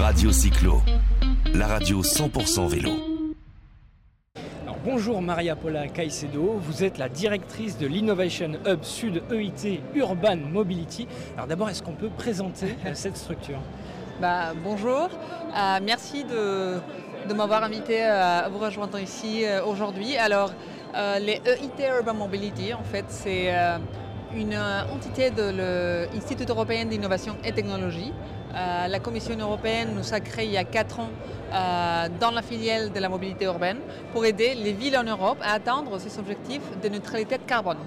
Radio Cyclo, la radio 100% vélo. Alors, bonjour Maria Paula Caicedo, vous êtes la directrice de l'Innovation Hub Sud EIT Urban Mobility. Alors d'abord, est-ce qu'on peut présenter euh, cette structure? Bah, bonjour, Euh, merci de, de m'avoir invité euh, à vous rejoindre ici euh, aujourd'hui. Alors, euh, les EIT Urban Mobility, en fait, c'est euh, une entité de l'Institut européen d'innovation et technologie. Euh, la Commission européenne nous a créé il y a 4 ans euh, dans la filiale de la mobilité urbaine pour aider les villes en Europe à atteindre ces objectifs de neutralité de carbone.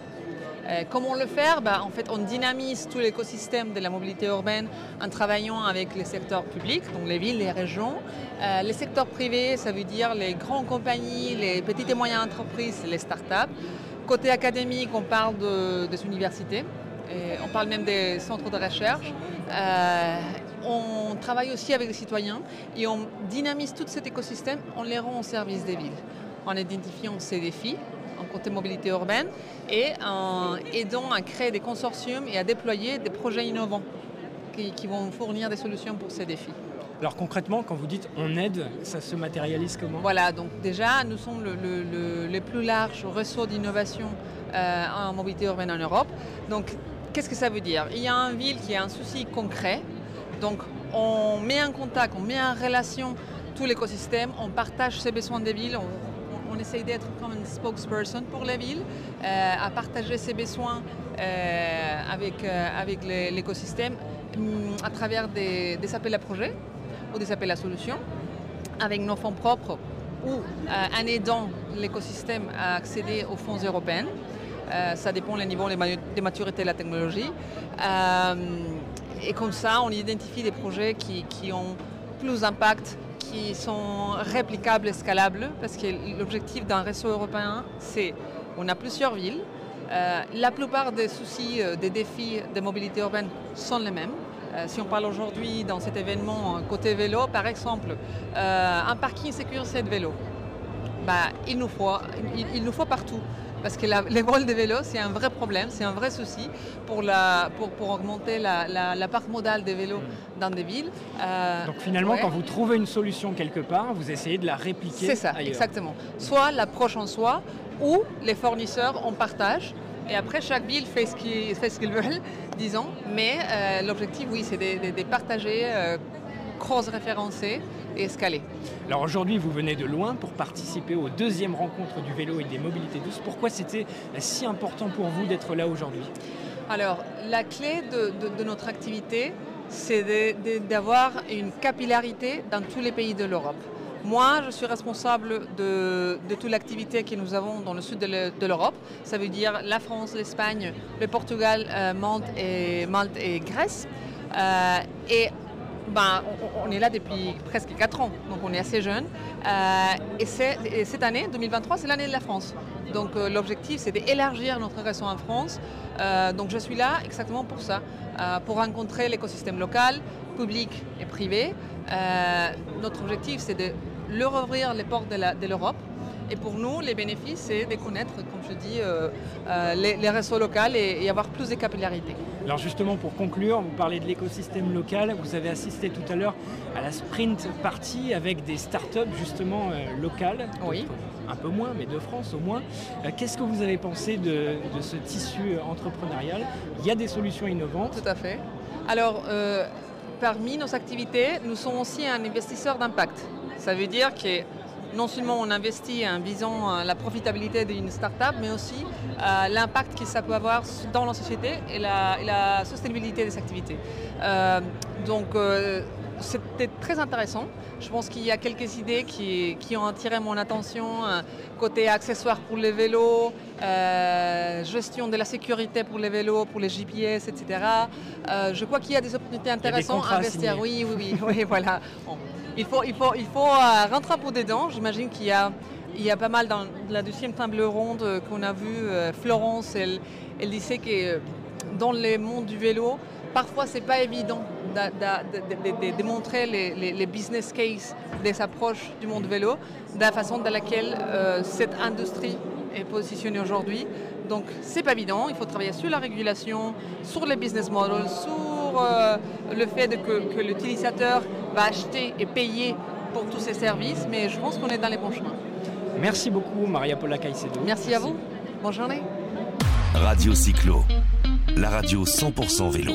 Euh, comment le faire? Ben, En fait, on dynamise tout l'écosystème de la mobilité urbaine en travaillant avec les secteurs publics, donc les villes, les régions. Les secteurs privés, ça veut dire les grandes compagnies, les petites et moyennes entreprises, les startups. Côté académique, on parle de- des universités, on parle même des centres de recherche. Travaille aussi avec les citoyens et on dynamise tout cet écosystème, on les rend au service des villes, en identifiant ces défis en côté mobilité urbaine et en aidant à créer des consortiums et à déployer des projets innovants qui, qui vont fournir des solutions pour ces défis. Alors concrètement, quand vous dites on aide, ça se matérialise comment? Voilà, donc déjà, nous sommes le, le- le- le plus large réseau d'innovation euh, en mobilité urbaine en Europe. Donc, qu'est-ce que ça veut dire? Il y a une ville qui a un souci concret, donc on met en contact, on met en relation tout l'écosystème, on partage ses besoins des villes, on, essaye d'être comme une spokesperson pour les villes, euh, à partager ses besoins euh, avec, euh, avec l'écosystème hum, à travers des, des appels à projets ou des appels à solutions avec nos fonds propres ou en aidant l'écosystème à accéder aux fonds européens. Ça dépend du niveau de ma- de maturité de la technologie. Et comme ça, on identifie des projets qui, ont plus d'impact, qui sont réplicables scalables, parce que l'objectif d'un réseau européen, c'est on a plusieurs villes. Euh, la plupart des soucis, euh, des défis de mobilité urbaine sont les mêmes. Euh, si on parle aujourd'hui dans cet événement côté vélo, par exemple, un parking sécurisé de vélo, bah, il, nous faut, il nous faut partout. Parce que la- les vols de vélos, c'est un vrai problème, c'est un vrai souci pour, la, pour, pour augmenter la, la, la part modale des vélos dans des villes. Euh, Donc finalement, ouais. quand vous trouvez une solution quelque part, vous essayez de la répliquer C'est ça, ailleurs. exactement. Soit l'approche en soi, ou les fournisseurs en partagent. Et après, chaque ville fait ce qu'il fait ce qu'il veut, disons. Mais euh, l'objectif, oui, c'est de, de- de partager, euh, cross-référencer et escaler. Alors aujourd'hui, vous venez de loin pour participer aux deuxième rencontre du vélo et des mobilités douces. Pourquoi c'était si important pour vous d'être là aujourd'hui? Alors, la clé de, de- de notre activité, c'est d'avoir une capillarité dans tous les pays de l'Europe. Moi, je suis responsable de, de toute l'activité que nous avons dans le sud de l'E- de l'Europe. Ça veut dire la France, l'Espagne, le Portugal, euh, Malte, et, Malte et Grèce. Euh, et ben, on, est là depuis presque 4 ans, donc on est assez jeune. Euh, et, cette année, 2023, c'est l'année de la France. Donc euh, l'objectif, c'est d'élargir notre réseau en France. Euh, donc je suis là exactement pour ça, pour rencontrer l'écosystème local, public et privé. Notre objectif, c'est de leur ouvrir les portes de l'Europe. Et pour nous, les bénéfices, c'est de connaître, comme je dis, euh, euh, les, les réseaux locaux et, et avoir plus de capillarité. Alors justement, pour conclure, vous parlez de l'écosystème local. Vous avez assisté tout à l'heure à la sprint party avec des startups justement euh, locales. Oui. Un peu moins, mais de France au moins. Qu'est-ce que vous avez pensé de, de ce tissu entrepreneurial? Il y a des solutions innovantes. Tout à fait. Alors, parmi nos activités, nous sommes aussi un investisseur d'impact. Ça veut dire que non seulement on investit en visant euh, la profitabilité d'une start-up, mais aussi euh, l'impact que ça peut avoir dans la société et la, et la soutenabilité des activités. Euh, donc, c'était très intéressant. Je pense qu'il y a quelques idées qui, qui ont attiré mon attention, euh, côté accessoires pour les vélos, euh, gestion de la sécurité pour les vélos, pour les GPS, etc. Euh, je crois qu'il y a des opportunités intéressantes à investir. Oui, oui, oui, oui, voilà. Bon. Il faut, il faut, il faut euh, rentrer un peu dedans. J'imagine qu'il y a, il y a pas mal dans la deuxième table ronde qu'on a vue. Florence, elle, elle disait que dans le monde du vélo, parfois c'est pas évident de, de- de- de montrer les, les- les business cases des approches du monde vélo, de la façon dans laquelle euh, cette industrie est positionnée aujourd'hui. Donc c'est pas évident, il faut travailler sur la régulation, sur les business models, sur euh, le fait de que, que l'utilisateur va acheter et payer pour tous ces services, mais je pense qu'on est dans les bons chemins. Merci beaucoup Maria Paula Caicedo. Merci à vous. Bonne journée. Radio Cyclo, la radio 100% vélo.